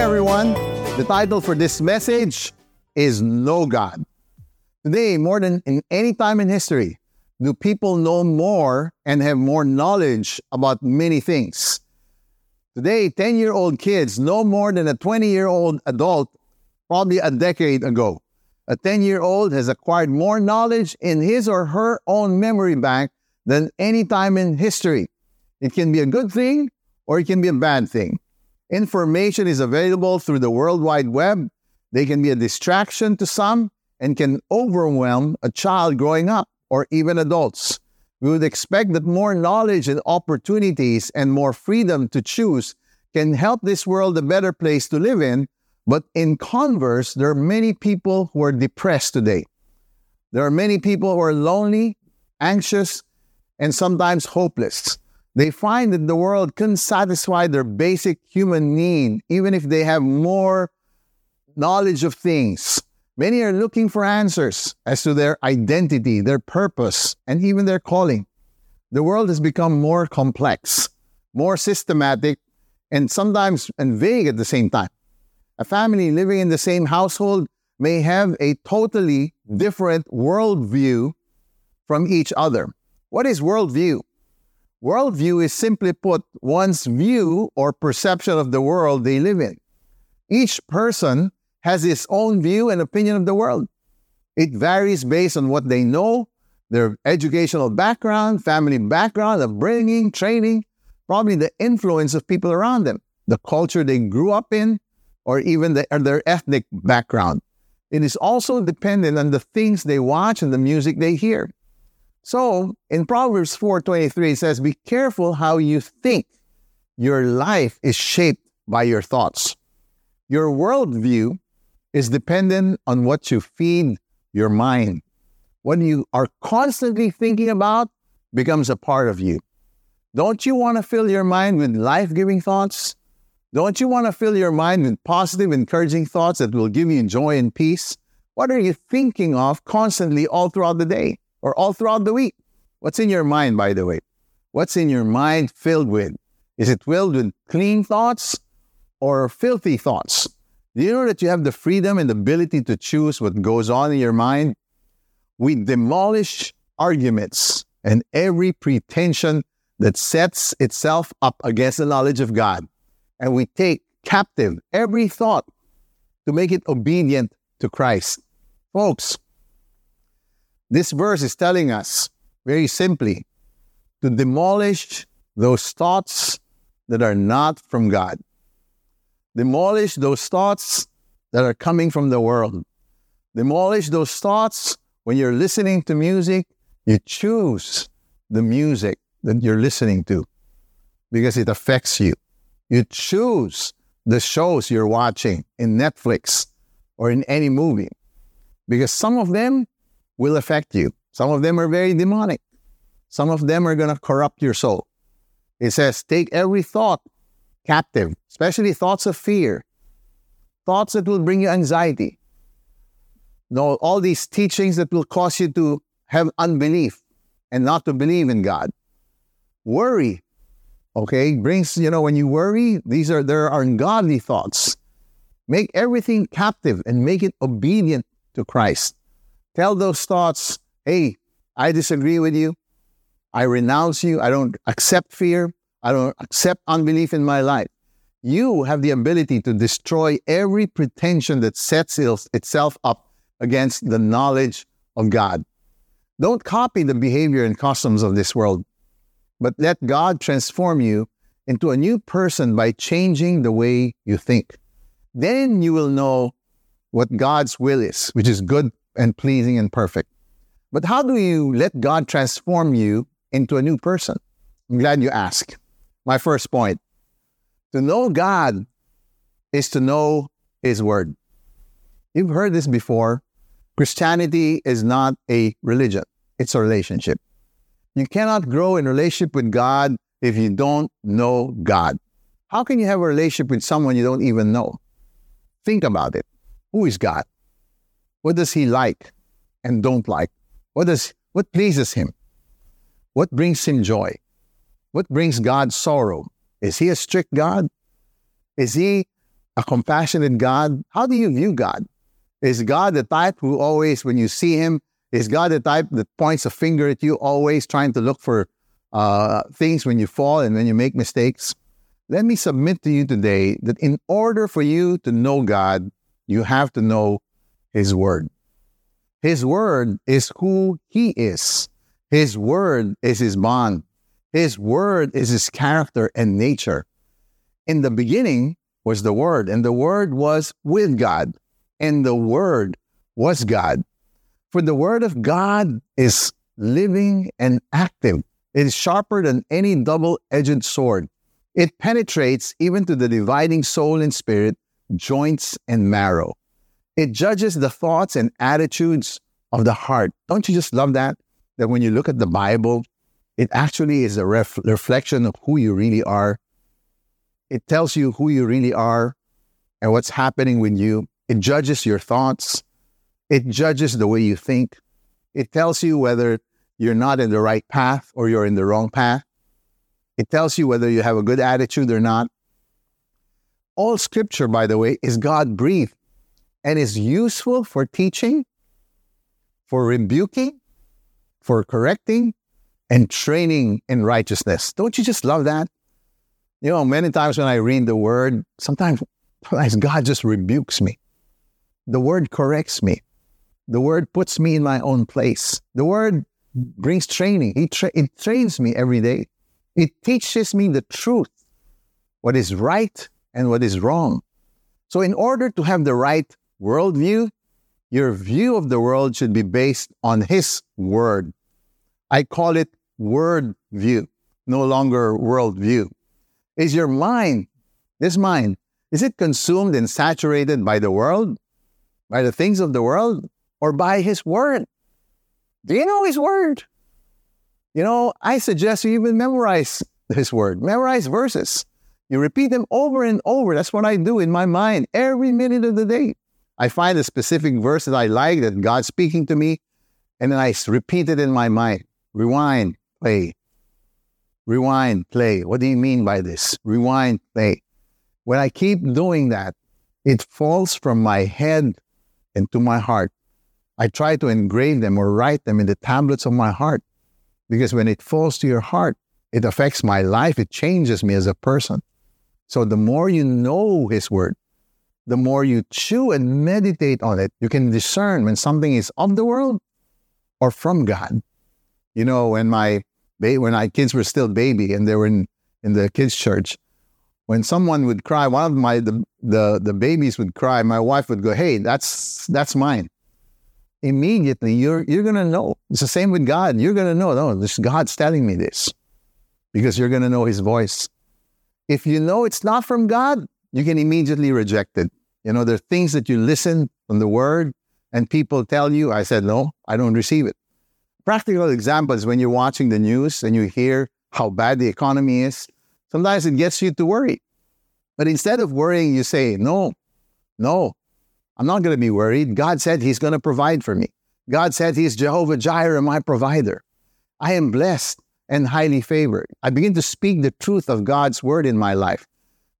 everyone. The title for this message is Know God. Today, more than in any time in history, do people know more and have more knowledge about many things. Today, 10 year old kids know more than a 20 year old adult probably a decade ago. A 10 year old has acquired more knowledge in his or her own memory bank than any time in history. It can be a good thing or it can be a bad thing. Information is available through the World Wide Web. They can be a distraction to some and can overwhelm a child growing up or even adults. We would expect that more knowledge and opportunities and more freedom to choose can help this world a better place to live in. But in converse, there are many people who are depressed today. There are many people who are lonely, anxious, and sometimes hopeless. They find that the world couldn't satisfy their basic human need, even if they have more knowledge of things. Many are looking for answers as to their identity, their purpose, and even their calling. The world has become more complex, more systematic, and sometimes and vague at the same time. A family living in the same household may have a totally different worldview from each other. What is worldview? Worldview is simply put one's view or perception of the world they live in. Each person has his own view and opinion of the world. It varies based on what they know, their educational background, family background, upbringing, training, probably the influence of people around them, the culture they grew up in, or even the, or their ethnic background. It is also dependent on the things they watch and the music they hear. So in Proverbs 4:23 it says, "Be careful how you think. Your life is shaped by your thoughts. Your worldview is dependent on what you feed your mind. What you are constantly thinking about becomes a part of you. Don't you want to fill your mind with life-giving thoughts? Don't you want to fill your mind with positive, encouraging thoughts that will give you joy and peace? What are you thinking of constantly all throughout the day? Or all throughout the week. What's in your mind, by the way? What's in your mind filled with? Is it filled with clean thoughts or filthy thoughts? Do you know that you have the freedom and the ability to choose what goes on in your mind? We demolish arguments and every pretension that sets itself up against the knowledge of God. And we take captive every thought to make it obedient to Christ. Folks, this verse is telling us very simply to demolish those thoughts that are not from God. Demolish those thoughts that are coming from the world. Demolish those thoughts when you're listening to music. You choose the music that you're listening to because it affects you. You choose the shows you're watching in Netflix or in any movie because some of them will affect you. Some of them are very demonic. Some of them are going to corrupt your soul. It says, take every thought captive, especially thoughts of fear, thoughts that will bring you anxiety. No, all these teachings that will cause you to have unbelief and not to believe in God. Worry, okay, brings, you know, when you worry, these are, there are ungodly thoughts. Make everything captive and make it obedient to Christ. Tell those thoughts, hey, I disagree with you. I renounce you. I don't accept fear. I don't accept unbelief in my life. You have the ability to destroy every pretension that sets itself up against the knowledge of God. Don't copy the behavior and customs of this world, but let God transform you into a new person by changing the way you think. Then you will know what God's will is, which is good, and pleasing and perfect. But how do you let God transform you into a new person? I'm glad you asked. My first point to know God is to know His Word. You've heard this before. Christianity is not a religion, it's a relationship. You cannot grow in relationship with God if you don't know God. How can you have a relationship with someone you don't even know? Think about it. Who is God? What does he like and don't like? What does what pleases him? What brings him joy? What brings God sorrow? Is he a strict God? Is he a compassionate God? How do you view God? Is God the type who always, when you see him, is God the type that points a finger at you, always trying to look for uh, things when you fall and when you make mistakes? Let me submit to you today that in order for you to know God, you have to know His Word. His Word is who He is. His Word is His bond. His Word is His character and nature. In the beginning was the Word, and the Word was with God, and the Word was God. For the word of God is living and active. It is sharper than any double edged sword. It penetrates even to the dividing soul and spirit, joints and marrow. It judges the thoughts and attitudes of the heart. Don't you just love that? That when you look at the Bible, it actually is a ref- reflection of who you really are. It tells you who you really are and what's happening with you. It judges your thoughts. It judges the way you think. It tells you whether you're not in the right path or you're in the wrong path. It tells you whether you have a good attitude or not. All scripture, by the way, is God breathed and is useful for teaching, for rebuking, for correcting, and training in righteousness. Don't you just love that? You know, many times when I read the word, sometimes, God just rebukes me. The word corrects me. The word puts me in my own place. The word brings training. It, tra- it trains me every day. It teaches me the truth, what is right and what is wrong. So, in order to have the right worldview, your view of the world should be based on His word. I call it word view, no longer worldview. Is your mind, this mind, is it consumed and saturated by the world, by the things of the world? or by His Word. Do you know His Word? You know, I suggest you even memorize His Word, memorize verses. You repeat them over and over. That's what I do in my mind every minute of the day. I find a specific verse that I like that God's speaking to me, and then I repeat it in my mind. Rewind, play. Rewind, play. What do you mean by this? Rewind, play. When I keep doing that, it falls from my head into my heart. I try to engrave them or write them in the tablets of my heart because when it falls to your heart, it affects my life. It changes me as a person. So the more you know His Word, the more you chew and meditate on it, you can discern when something is of the world or from God. You know, when my when my kids were still baby and they were in, in the kids' church, when someone would cry, one of my the, the the babies would cry, my wife would go, "Hey, that's that's mine." immediately you're you're gonna know. It's the same with God. You're gonna know, no, this God's telling me this. Because you're gonna know his voice. If you know it's not from God, you can immediately reject it. You know, there are things that you listen from the word and people tell you, I said, no, I don't receive it. Practical example is when you're watching the news and you hear how bad the economy is, sometimes it gets you to worry. But instead of worrying, you say, no, no, I'm not going to be worried. God said He's going to provide for me. God said He's Jehovah Jireh, my provider. I am blessed and highly favored. I begin to speak the truth of God's word in my life.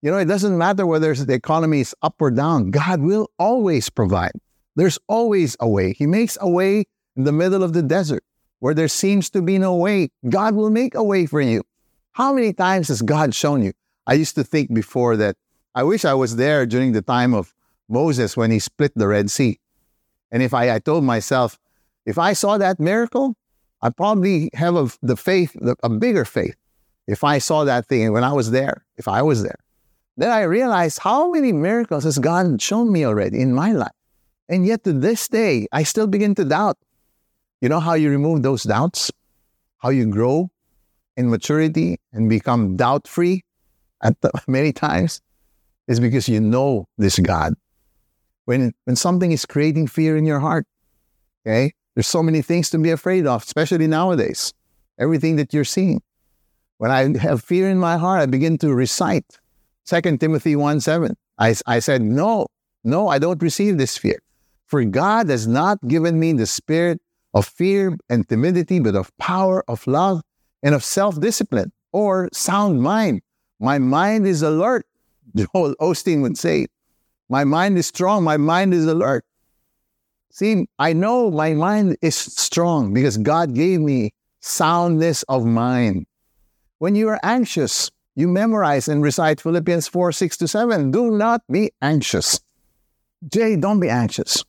You know, it doesn't matter whether the economy is up or down, God will always provide. There's always a way. He makes a way in the middle of the desert where there seems to be no way. God will make a way for you. How many times has God shown you? I used to think before that I wish I was there during the time of Moses when he split the Red Sea. And if I, I told myself, if I saw that miracle, I'd probably have a, the faith, a bigger faith, if I saw that thing when I was there, if I was there. Then I realized how many miracles has God shown me already in my life. And yet to this day, I still begin to doubt. You know how you remove those doubts? How you grow in maturity and become doubt free at many times is because you know this God when, when something is creating fear in your heart. Okay? There's so many things to be afraid of, especially nowadays. Everything that you're seeing. When I have fear in my heart, I begin to recite 2 Timothy 1 7. I, I said, No, no, I don't receive this fear. For God has not given me the spirit of fear and timidity, but of power, of love, and of self discipline or sound mind. My mind is alert, Joel Osteen would say. My mind is strong. My mind is alert. See, I know my mind is strong because God gave me soundness of mind. When you are anxious, you memorize and recite Philippians 4 6 to 7. Do not be anxious. Jay, don't be anxious.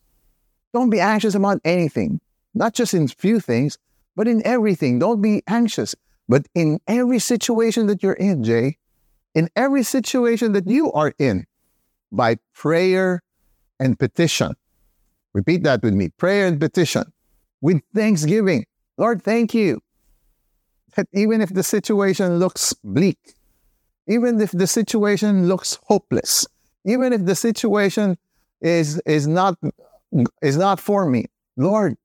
Don't be anxious about anything, not just in few things, but in everything. Don't be anxious. But in every situation that you're in, Jay, in every situation that you are in, by prayer and petition. Repeat that with me prayer and petition with thanksgiving. Lord, thank you. That even if the situation looks bleak, even if the situation looks hopeless, even if the situation is, is, not, is not for me, Lord,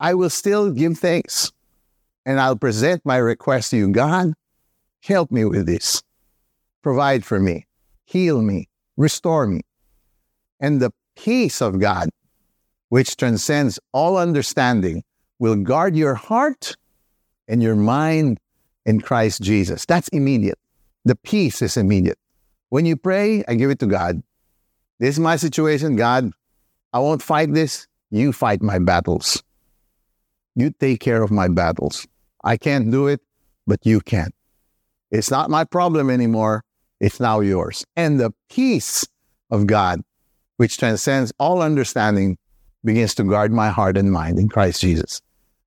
I will still give thanks and I'll present my request to you. God, help me with this. Provide for me, heal me, restore me. And the peace of God, which transcends all understanding, will guard your heart and your mind in Christ Jesus. That's immediate. The peace is immediate. When you pray, I give it to God. This is my situation, God. I won't fight this. You fight my battles. You take care of my battles. I can't do it, but you can. It's not my problem anymore. It's now yours. And the peace of God, which transcends all understanding, begins to guard my heart and mind in Christ Jesus.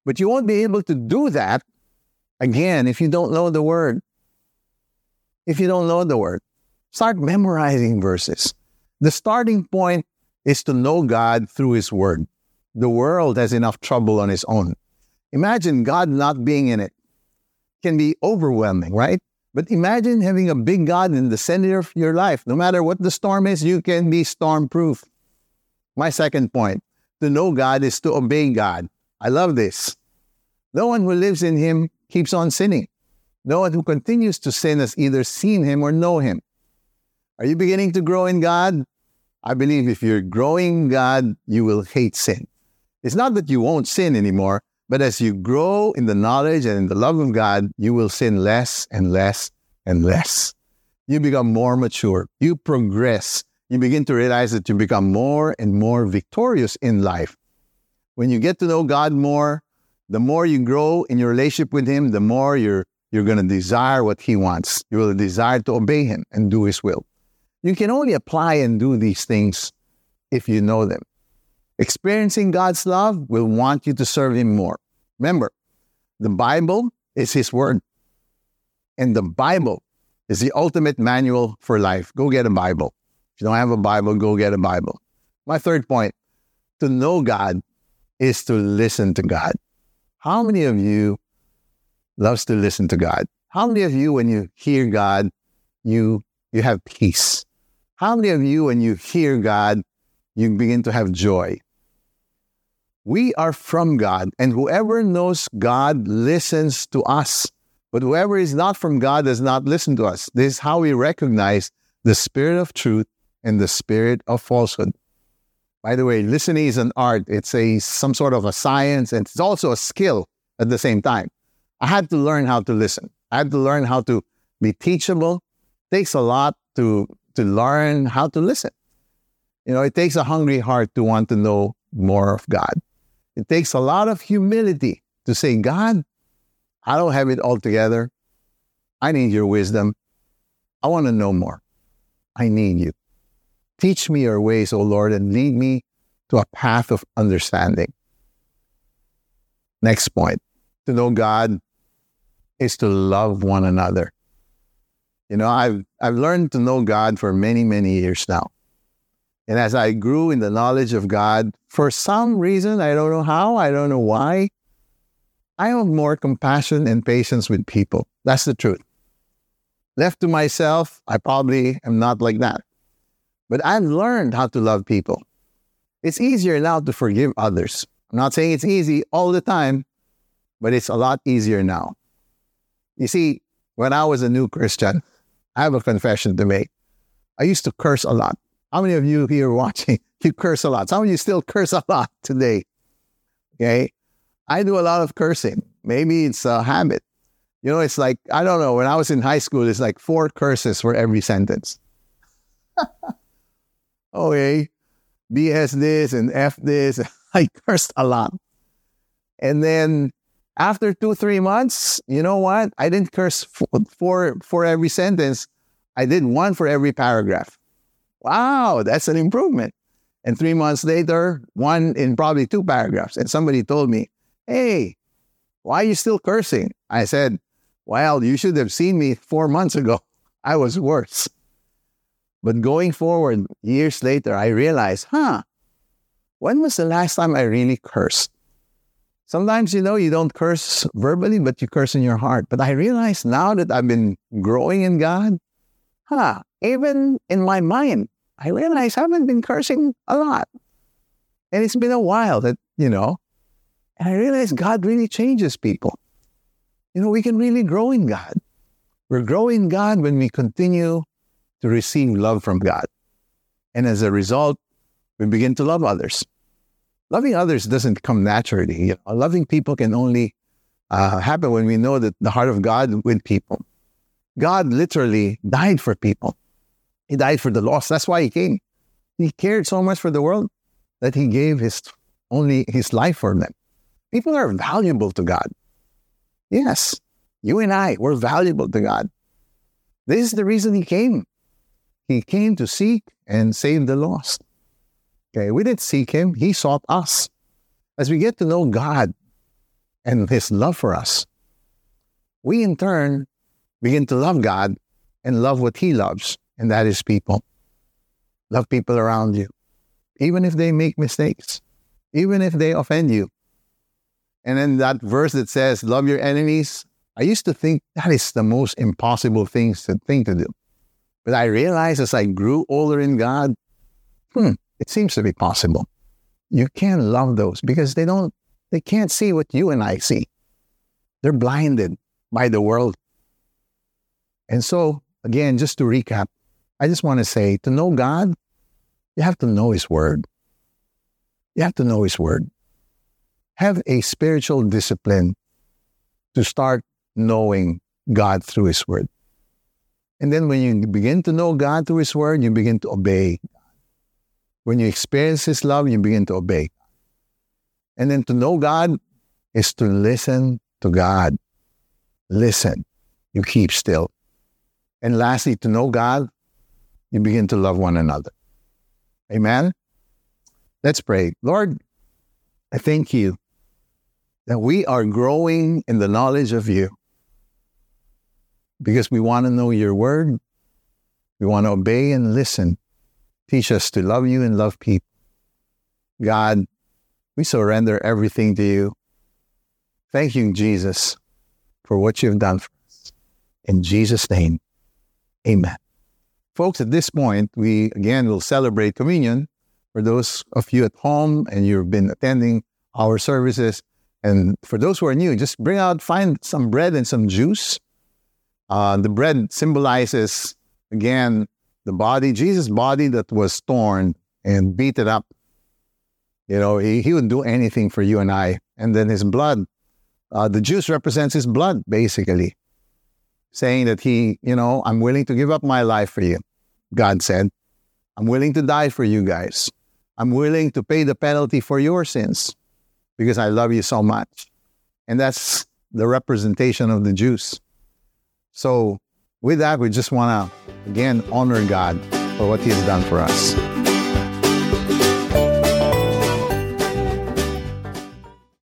But you won't be able to do that again if you don't know the word. If you don't know the word, start memorizing verses. The starting point is to know God through his word. The world has enough trouble on its own. Imagine God not being in it. Can be overwhelming, right? But imagine having a big God in the center of your life. No matter what the storm is, you can be storm proof. My second point to know God is to obey God. I love this. No one who lives in Him keeps on sinning. No one who continues to sin has either seen Him or know Him. Are you beginning to grow in God? I believe if you're growing in God, you will hate sin. It's not that you won't sin anymore, but as you grow in the knowledge and in the love of God, you will sin less and less and less. You become more mature. You progress. You begin to realize that you become more and more victorious in life. When you get to know God more, the more you grow in your relationship with Him, the more you're, you're going to desire what He wants. You will desire to obey Him and do His will. You can only apply and do these things if you know them. Experiencing God's love will want you to serve Him more. Remember, the Bible is His Word. And the Bible is the ultimate manual for life. Go get a Bible. If you don't have a Bible, go get a Bible. My third point to know God is to listen to God. How many of you loves to listen to God? How many of you, when you hear God, you you have peace? How many of you, when you hear God, you begin to have joy? We are from God, and whoever knows God listens to us. But whoever is not from God does not listen to us. This is how we recognize the spirit of truth and the spirit of falsehood. By the way, listening is an art. It's a some sort of a science, and it's also a skill at the same time. I had to learn how to listen. I had to learn how to be teachable. It takes a lot to to learn how to listen. You know, it takes a hungry heart to want to know more of God. It takes a lot of humility to say, God, I don't have it all together. I need your wisdom. I want to know more. I need you. Teach me your ways, O Lord, and lead me to a path of understanding. Next point to know God is to love one another. You know, I've, I've learned to know God for many, many years now. And as I grew in the knowledge of God, for some reason, I don't know how, I don't know why, I have more compassion and patience with people. That's the truth. Left to myself, I probably am not like that. But I've learned how to love people. It's easier now to forgive others. I'm not saying it's easy all the time, but it's a lot easier now. You see, when I was a new Christian, I have a confession to make. I used to curse a lot. How many of you here watching, you curse a lot? Some of you still curse a lot today. Okay. I do a lot of cursing. Maybe it's a habit. You know, it's like, I don't know, when I was in high school, it's like four curses for every sentence. Okay. BS this and F this. I cursed a lot. And then after two, three months, you know what? I didn't curse for, for, for every sentence. I did one for every paragraph. Wow, that's an improvement. And three months later, one in probably two paragraphs. And somebody told me, Hey, why are you still cursing? I said, Well, you should have seen me four months ago. I was worse. But going forward, years later, I realized, huh, when was the last time I really cursed? Sometimes, you know, you don't curse verbally, but you curse in your heart. But I realize now that I've been growing in God, huh, even in my mind, I realize I haven't been cursing a lot. And it's been a while that, you know, and I realize God really changes people. You know, we can really grow in God. We're growing God when we continue to receive love from God. And as a result, we begin to love others. Loving others doesn't come naturally. You know, loving people can only uh, happen when we know that the heart of God with people. God literally died for people. He died for the lost. That's why he came. He cared so much for the world that he gave his only his life for them. People are valuable to God. Yes, you and I, we're valuable to God. This is the reason he came. He came to seek and save the lost. Okay, we didn't seek him, he sought us. As we get to know God and his love for us, we in turn begin to love God and love what he loves and that is people. Love people around you, even if they make mistakes, even if they offend you. And then that verse that says, Love your enemies, I used to think that is the most impossible things to thing to do. But I realized as I grew older in God, hmm, it seems to be possible. You can't love those because they don't, they can't see what you and I see. They're blinded by the world. And so, again, just to recap, I just want to say to know God, you have to know His Word. You have to know His Word. Have a spiritual discipline to start knowing God through His Word. And then when you begin to know God through His Word, you begin to obey. When you experience His love, you begin to obey. And then to know God is to listen to God. Listen. You keep still. And lastly, to know God you begin to love one another. Amen? Let's pray. Lord, I thank you that we are growing in the knowledge of you because we want to know your word. We want to obey and listen. Teach us to love you and love people. God, we surrender everything to you. Thank you, Jesus, for what you've done for us. In Jesus' name, amen. Folks, at this point, we again will celebrate communion for those of you at home and you've been attending our services. And for those who are new, just bring out, find some bread and some juice. Uh, the bread symbolizes, again, the body, Jesus' body that was torn and beaten up. You know, he, he would do anything for you and I. And then his blood, uh, the juice represents his blood, basically saying that he, you know, I'm willing to give up my life for you. God said, I'm willing to die for you guys. I'm willing to pay the penalty for your sins because I love you so much. And that's the representation of the juice. So, with that, we just want to again honor God for what He has done for us.